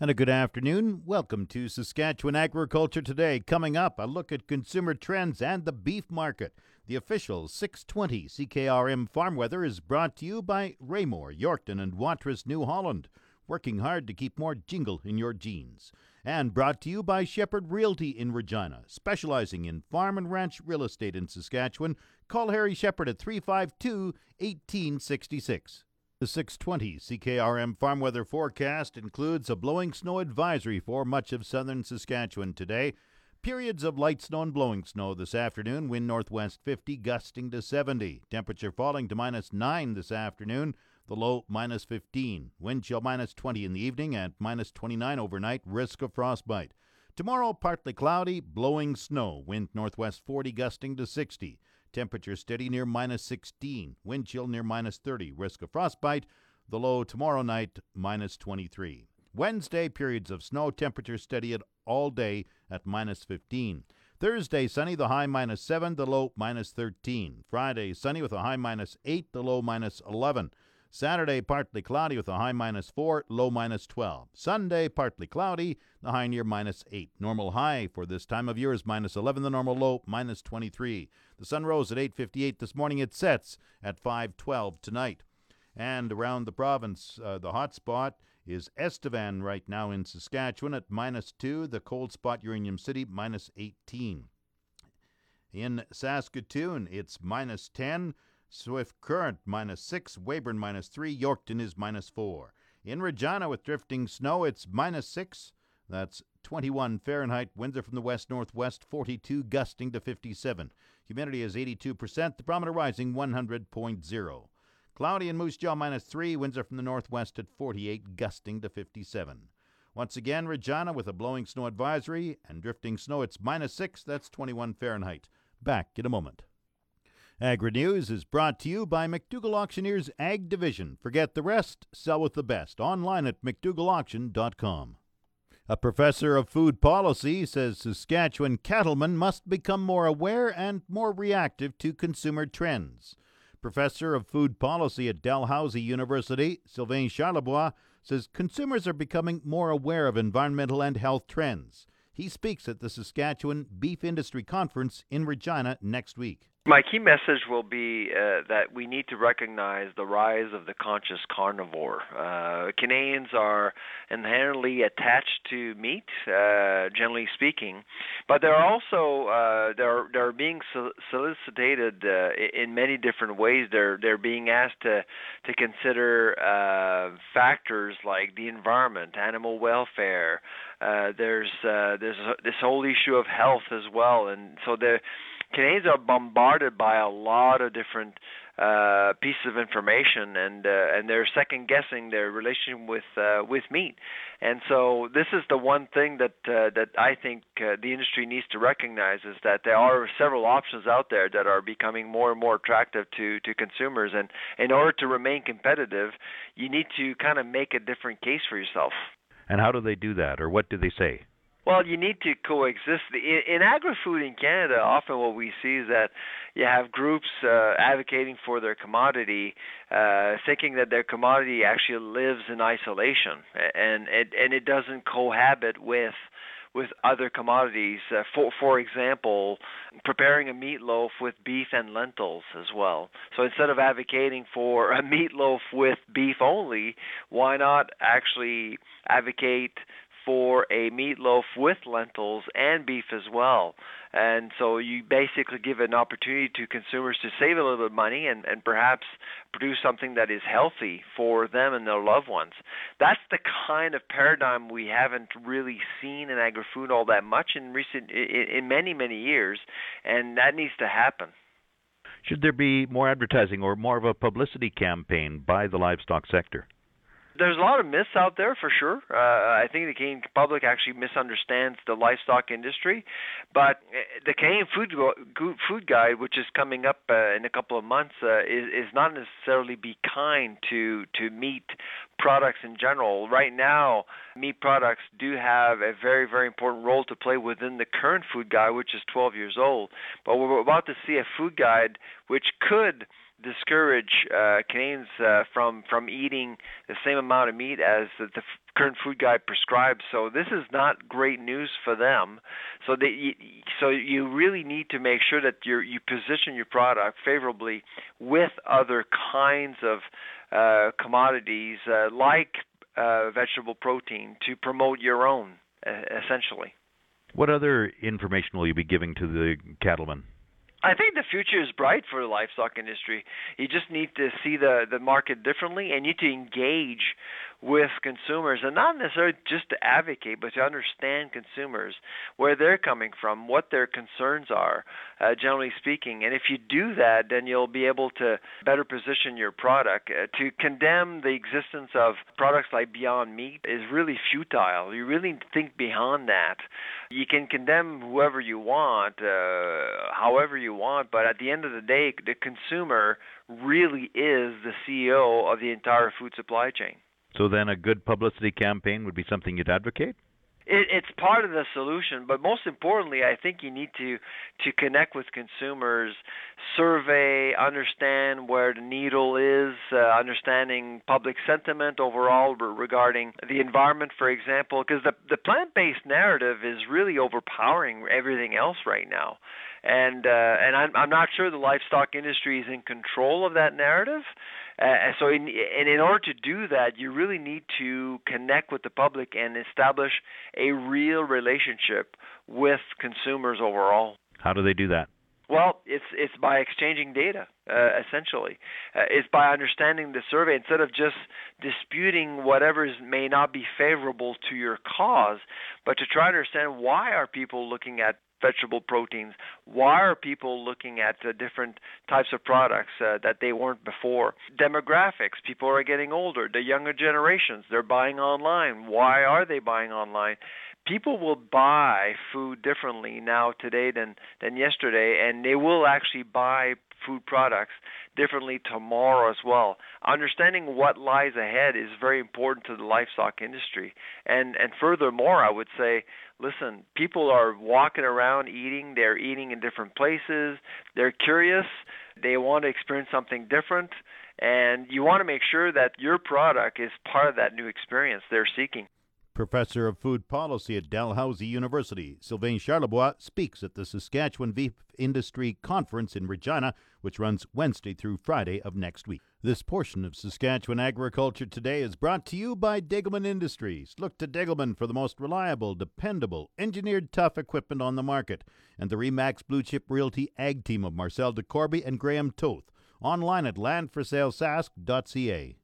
And a good afternoon. Welcome to Saskatchewan Agriculture Today. Coming up, a look at consumer trends and the beef market. The official 620 CKRM farm weather is brought to you by Raymore, Yorkton, and Watrous, New Holland, working hard to keep more jingle in your jeans. And brought to you by Shepherd Realty in Regina, specializing in farm and ranch real estate in Saskatchewan. Call Harry Shepherd at 352 1866. The 620 CKRM farm weather forecast includes a blowing snow advisory for much of southern Saskatchewan today. Periods of light snow and blowing snow this afternoon, wind northwest 50, gusting to 70. Temperature falling to minus 9 this afternoon, the low minus 15. Wind chill minus 20 in the evening and minus 29 overnight, risk of frostbite. Tomorrow, partly cloudy, blowing snow, wind northwest 40, gusting to 60. Temperature steady near minus 16. Wind chill near minus 30. Risk of frostbite. The low tomorrow night minus 23. Wednesday, periods of snow. Temperature steady at all day at minus 15. Thursday, sunny, the high minus 7, the low minus 13. Friday, sunny with a high minus 8, the low minus 11. Saturday, partly cloudy with a high minus 4, low minus 12. Sunday, partly cloudy, the high near minus 8. Normal high for this time of year is minus 11, the normal low minus 23. The sun rose at 8.58 this morning. It sets at 5.12 tonight. And around the province, uh, the hot spot is Estevan right now in Saskatchewan at minus 2. The cold spot, Uranium City, minus 18. In Saskatoon, it's minus 10. Swift Current minus 6, Weyburn minus 3, Yorkton is minus 4. In Regina with drifting snow, it's minus 6. That's 21 Fahrenheit. Winds are from the west northwest, 42 gusting to 57. Humidity is 82%. The barometer rising 100.0. Cloudy in Moose Jaw minus 3. Winds are from the northwest at 48, gusting to 57. Once again, Regina with a blowing snow advisory and drifting snow, it's minus 6. That's 21 Fahrenheit. Back in a moment. Agri News is brought to you by McDougall Auctioneers Ag Division. Forget the rest, sell with the best. Online at McDougallAuction.com. A professor of food policy says Saskatchewan cattlemen must become more aware and more reactive to consumer trends. Professor of Food Policy at Dalhousie University, Sylvain Charlebois, says consumers are becoming more aware of environmental and health trends. He speaks at the Saskatchewan Beef Industry Conference in Regina next week. My key message will be uh, that we need to recognize the rise of the conscious carnivore. Uh, Canadians are inherently attached to meat, uh, generally speaking, but they're also uh, they're they're being solicited uh, in many different ways. They're they're being asked to to consider uh, factors like the environment, animal welfare. there's there's this whole issue of health as well, and so the Canadians are bombarded by a lot of different uh, pieces of information, and uh, and they're second guessing their relation with uh, with meat. And so this is the one thing that uh, that I think uh, the industry needs to recognize is that there are several options out there that are becoming more and more attractive to to consumers. And in order to remain competitive, you need to kind of make a different case for yourself. And how do they do that, or what do they say? Well, you need to coexist. In, in agri-food in Canada, often what we see is that you have groups uh, advocating for their commodity, uh, thinking that their commodity actually lives in isolation, and it, and it doesn't cohabit with with other commodities. Uh, for for example, preparing a meatloaf with beef and lentils as well. So instead of advocating for a meatloaf with beef only, why not actually advocate for a meatloaf with lentils and beef as well. And so you basically give an opportunity to consumers to save a little bit of money and, and perhaps produce something that is healthy for them and their loved ones. That's the kind of paradigm we haven't really seen in agri-food all that much in recent in, in many many years, and that needs to happen. Should there be more advertising or more of a publicity campaign by the livestock sector? There's a lot of myths out there for sure. Uh, I think the Canadian public actually misunderstands the livestock industry, but uh, the Canadian Food Food Guide, which is coming up uh, in a couple of months, uh, is is not necessarily be kind to to meat products in general. Right now, meat products do have a very very important role to play within the current food guide, which is 12 years old. But we're about to see a food guide which could discourage uh, Canadians uh, from from eating the same amount of meat as the, the current food guide prescribes. So this is not great news for them. So they, so you really need to make sure that you you position your product favorably with other kinds of uh, commodities uh, like uh, vegetable protein to promote your own, essentially. What other information will you be giving to the cattlemen? I think the future is bright for the livestock industry. You just need to see the the market differently, and you need to engage with consumers, and not necessarily just to advocate, but to understand consumers where they're coming from, what their concerns are, uh, generally speaking. And if you do that, then you'll be able to better position your product. Uh, to condemn the existence of products like Beyond Meat is really futile. You really need to think beyond that. You can condemn whoever you want, uh, however you want, but at the end of the day, the consumer really is the CEO of the entire food supply chain. So then, a good publicity campaign would be something you'd advocate. It, it's part of the solution, but most importantly, I think you need to to connect with consumers, survey, understand where the needle is, uh, understanding public sentiment overall regarding the environment, for example, because the the plant-based narrative is really overpowering everything else right now and uh, and I'm, I'm not sure the livestock industry is in control of that narrative. Uh, so, in, and in order to do that, you really need to connect with the public and establish a real relationship with consumers overall. How do they do that? Well, it's it's by exchanging data, uh, essentially. Uh, it's by understanding the survey instead of just disputing whatever may not be favorable to your cause, but to try to understand why are people looking at vegetable proteins? Why are people looking at uh, different types of products uh, that they weren't before? Demographics, people are getting older. The younger generations, they're buying online. Why are they buying online? People will buy food differently now today than than yesterday, and they will actually buy food products differently tomorrow as well. Understanding what lies ahead is very important to the livestock industry. And and furthermore, I would say listen, people are walking around eating, they're eating in different places, they're curious, they want to experience something different, and you want to make sure that your product is part of that new experience they're seeking. Professor of Food Policy at Dalhousie University, Sylvain Charlebois speaks at the Saskatchewan Beef Industry Conference in Regina, which runs Wednesday through Friday of next week. This portion of Saskatchewan Agriculture Today is brought to you by Degelman Industries. Look to Degelman for the most reliable, dependable, engineered tough equipment on the market. And the Remax Blue Chip Realty Ag Team of Marcel DeCorby and Graham Toth. Online at landforsalesask.ca.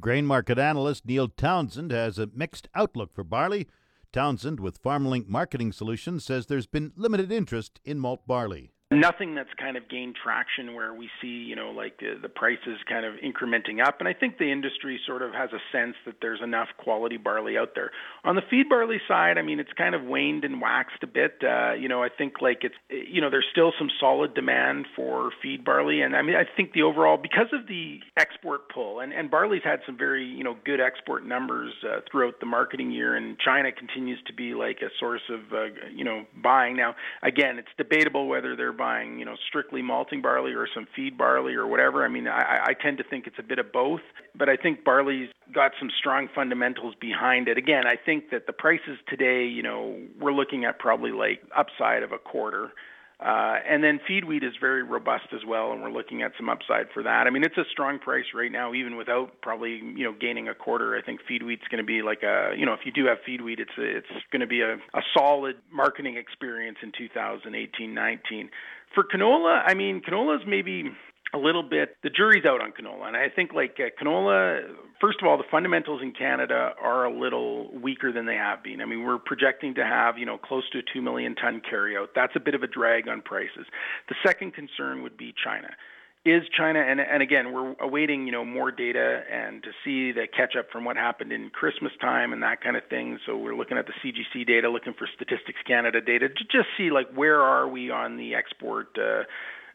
Grain market analyst Neil Townsend has a mixed outlook for barley. Townsend with FarmLink Marketing Solutions says there's been limited interest in malt barley nothing that's kind of gained traction where we see, you know, like the, the prices kind of incrementing up. And I think the industry sort of has a sense that there's enough quality barley out there. On the feed barley side, I mean, it's kind of waned and waxed a bit. Uh, you know, I think like it's, you know, there's still some solid demand for feed barley. And I mean, I think the overall, because of the export pull, and, and barley's had some very, you know, good export numbers uh, throughout the marketing year, and China continues to be like a source of, uh, you know, buying. Now, again, it's debatable whether they're buying, you know, strictly malting barley or some feed barley or whatever. I mean, I, I tend to think it's a bit of both, but I think barley's got some strong fundamentals behind it. Again, I think that the prices today, you know, we're looking at probably like upside of a quarter. Uh, and then feed wheat is very robust as well, and we're looking at some upside for that. I mean, it's a strong price right now, even without probably you know gaining a quarter. I think feed wheat's going to be like a you know if you do have feed wheat, it's a, it's going to be a, a solid marketing experience in 2018-19. For canola, I mean, canola is maybe a little bit the jury's out on canola and i think like uh, canola first of all the fundamentals in canada are a little weaker than they have been i mean we're projecting to have you know close to a 2 million ton carryout that's a bit of a drag on prices the second concern would be china is China, and and again, we're awaiting you know more data and to see the catch up from what happened in Christmas time and that kind of thing. So we're looking at the CGC data, looking for Statistics Canada data to just see like where are we on the export. Uh,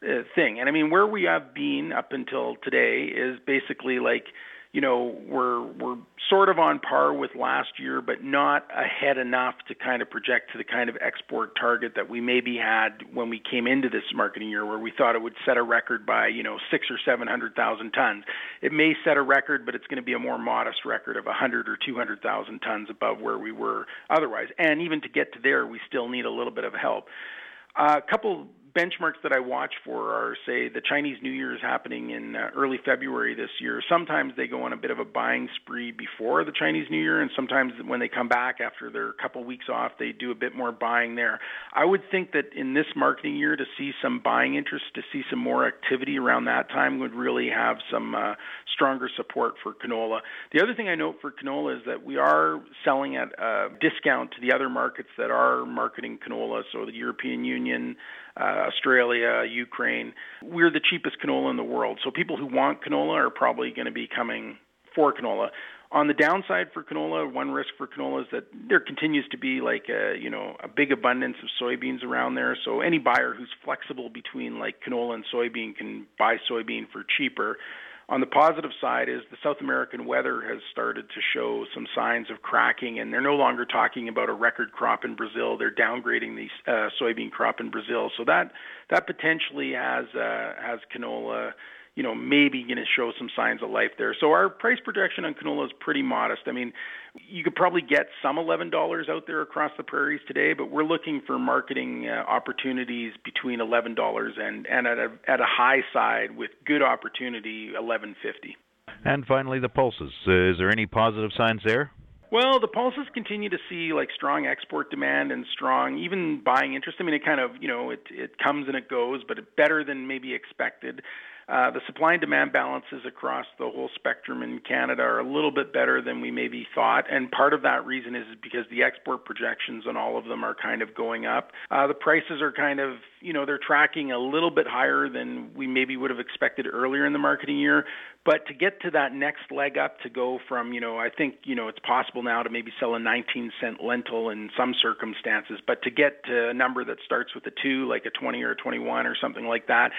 uh, thing. And I mean, where we have been up until today is basically like you know we're we're sort of on par with last year, but not ahead enough to kind of project to the kind of export target that we maybe had when we came into this marketing year, where we thought it would set a record by you know six or seven hundred thousand tons. It may set a record, but it's going to be a more modest record of a hundred or two hundred thousand tons above where we were otherwise. And even to get to there, we still need a little bit of help. A uh, couple benchmarks that I watch for are, say, the Chinese New Year is happening in uh, early February this year. Sometimes they go on a bit of a buying spree before the Chinese New Year, and sometimes when they come back after their couple weeks off, they do a bit more buying there. I would think that in this marketing year, to see some buying interest, to see some more activity around that time, would really have some uh, stronger support for canola. The other thing I note for canola is that we are selling at a discount to the other markets that are marketing canola, so the European Union uh, Australia, Ukraine. We're the cheapest canola in the world. So people who want canola are probably going to be coming for canola. On the downside for canola, one risk for canola is that there continues to be like a you know a big abundance of soybeans around there. So any buyer who's flexible between like canola and soybean can buy soybean for cheaper. On the positive side is the South American weather has started to show some signs of cracking, and they're no longer talking about a record crop in Brazil. They're downgrading the uh, soybean crop in Brazil, so that that potentially has uh, has canola you know, maybe going to show some signs of life there. So our price projection on canola is pretty modest. I mean, you could probably get some $11 out there across the prairies today, but we're looking for marketing uh, opportunities between $11 and and at a at a high side with good opportunity 11.50. And finally, the pulses. Uh, is there any positive signs there? Well, the pulses continue to see like strong export demand and strong even buying interest. I mean, it kind of you know it it comes and it goes, but better than maybe expected. Uh, the supply and demand balances across the whole spectrum in Canada are a little bit better than we maybe thought, and part of that reason is because the export projections on all of them are kind of going up. Uh, the prices are kind of, you know, they're tracking a little bit higher than we maybe would have expected earlier in the marketing year. But to get to that next leg up, to go from, you know, I think, you know, it's possible now to maybe sell a 19 cent lentil in some circumstances, but to get to a number that starts with a two, like a 20 or a 21 or something like that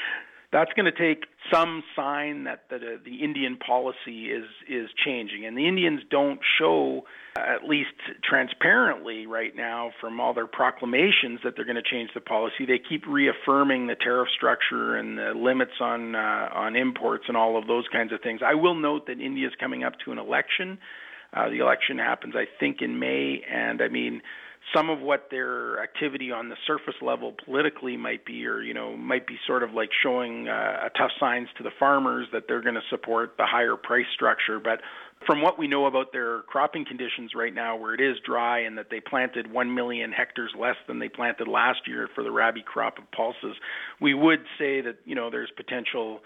that's going to take some sign that the, the Indian policy is is changing, and the Indians don't show, at least transparently right now, from all their proclamations that they're going to change the policy. They keep reaffirming the tariff structure and the limits on uh, on imports and all of those kinds of things. I will note that India is coming up to an election. Uh, the election happens, I think, in May, and I mean some of what their activity on the surface level politically might be, or you know, might be sort of like showing uh, tough signs to the farmers that they're going to support the higher price structure. But from what we know about their cropping conditions right now, where it is dry and that they planted 1 million hectares less than they planted last year for the rabi crop of pulses, we would say that you know there's potential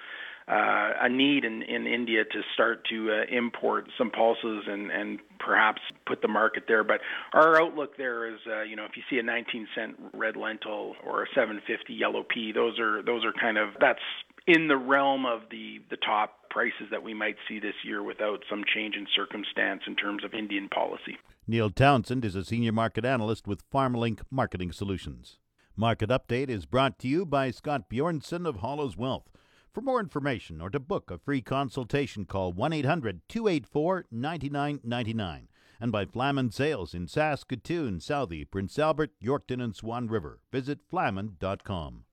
uh, a need in, in India to start to uh, import some pulses and, and perhaps put the market there. But our outlook there is, uh, you know, if you see a 19 cent red lentil or a 750 yellow pea, those are those are kind of that's in the realm of the the top prices that we might see this year without some change in circumstance in terms of Indian policy. Neil Townsend is a senior market analyst with FarmLink Marketing Solutions. Market Update is brought to you by Scott Bjornson of Hollis Wealth. For more information or to book a free consultation, call 1 800 284 9999 and by Flaman Sales in Saskatoon, Southey, Prince Albert, Yorkton, and Swan River. Visit flaman.com.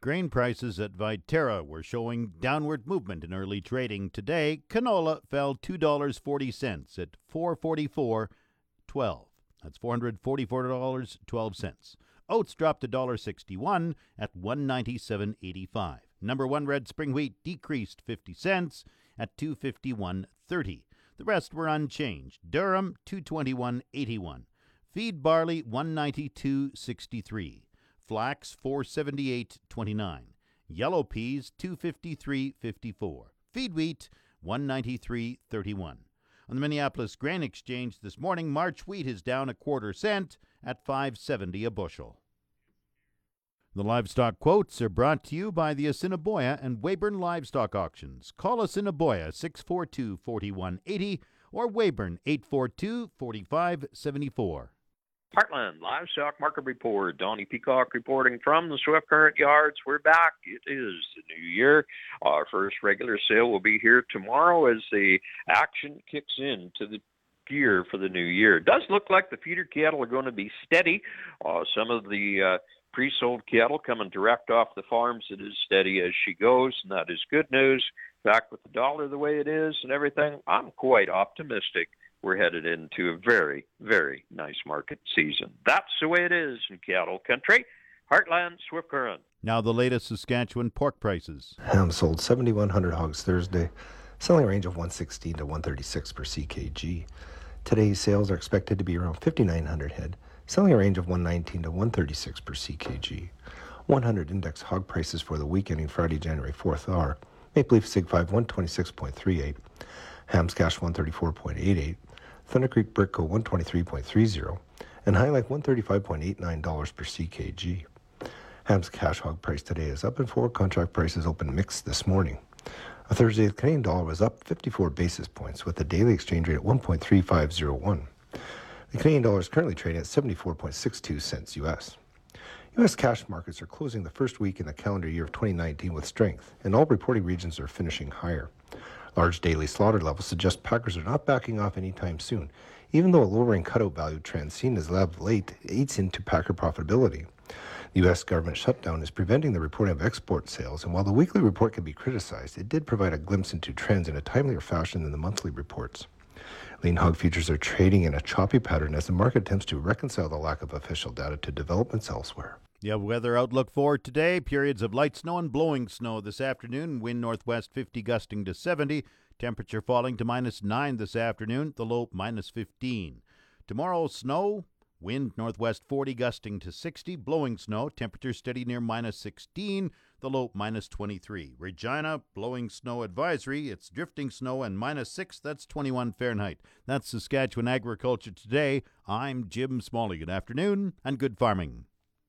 Grain prices at Viterra were showing downward movement in early trading. Today, canola fell $2.40 at 444.12. That's $444.12. Oats dropped $1.61 at 197.85. Number 1 red spring wheat decreased 50 cents at 251.30. The rest were unchanged. Durum 221.81. Feed barley 192.63. Flax 478.29. Yellow peas 253.54. Feed wheat 193.31. On the Minneapolis Grain Exchange this morning, March wheat is down a quarter cent at 570 a bushel. The livestock quotes are brought to you by the Assiniboia and Weyburn Livestock Auctions. Call Assiniboia 642 4180 or Weyburn 842 4574. Heartland Livestock Market Report. Donnie Peacock reporting from the Swift Current Yards. We're back. It is the new year. Our first regular sale will be here tomorrow as the action kicks in to the gear for the new year. It does look like the feeder cattle are going to be steady. Uh, some of the uh, pre-sold cattle coming direct off the farms. It is steady as she goes, and that is good news. Back with the dollar the way it is and everything, I'm quite optimistic we're headed into a very, very nice market season. That's the way it is in cattle country. Heartland Swift Current. Now the latest Saskatchewan pork prices. Ham sold 7,100 hogs Thursday, selling a range of 116 to 136 per CKG. Today's sales are expected to be around 5,900 head, selling a range of 119 to 136 per CKG. 100 index hog prices for the week ending Friday, January 4th are Maple Leaf Sig 5 126.38, Hams Cash 134.88, Thunder Creek Brickco 123.30, and HyLife $135.89 per CKG. Ham's cash hog price today is up and forward contract prices open mixed this morning. On Thursday, the Canadian dollar was up 54 basis points with the daily exchange rate at 1.3501. The Canadian dollar is currently trading at 74.62 cents US. U.S. cash markets are closing the first week in the calendar year of 2019 with strength, and all reporting regions are finishing higher. Large daily slaughter levels suggest packers are not backing off anytime soon, even though a lowering cutout value trend seen as of late eats into packer profitability. The U.S. government shutdown is preventing the reporting of export sales, and while the weekly report can be criticized, it did provide a glimpse into trends in a timelier fashion than the monthly reports. Lean hog futures are trading in a choppy pattern as the market attempts to reconcile the lack of official data to developments elsewhere. Have weather outlook for today. Periods of light snow and blowing snow this afternoon. Wind northwest 50 gusting to 70. Temperature falling to minus 9 this afternoon. The low minus 15. Tomorrow, snow. Wind northwest 40 gusting to 60. Blowing snow. Temperature steady near minus 16 the low minus 23. Regina, blowing snow advisory. It's drifting snow and minus 6. That's 21 Fahrenheit. That's Saskatchewan Agriculture Today. I'm Jim Smalley. Good afternoon and good farming.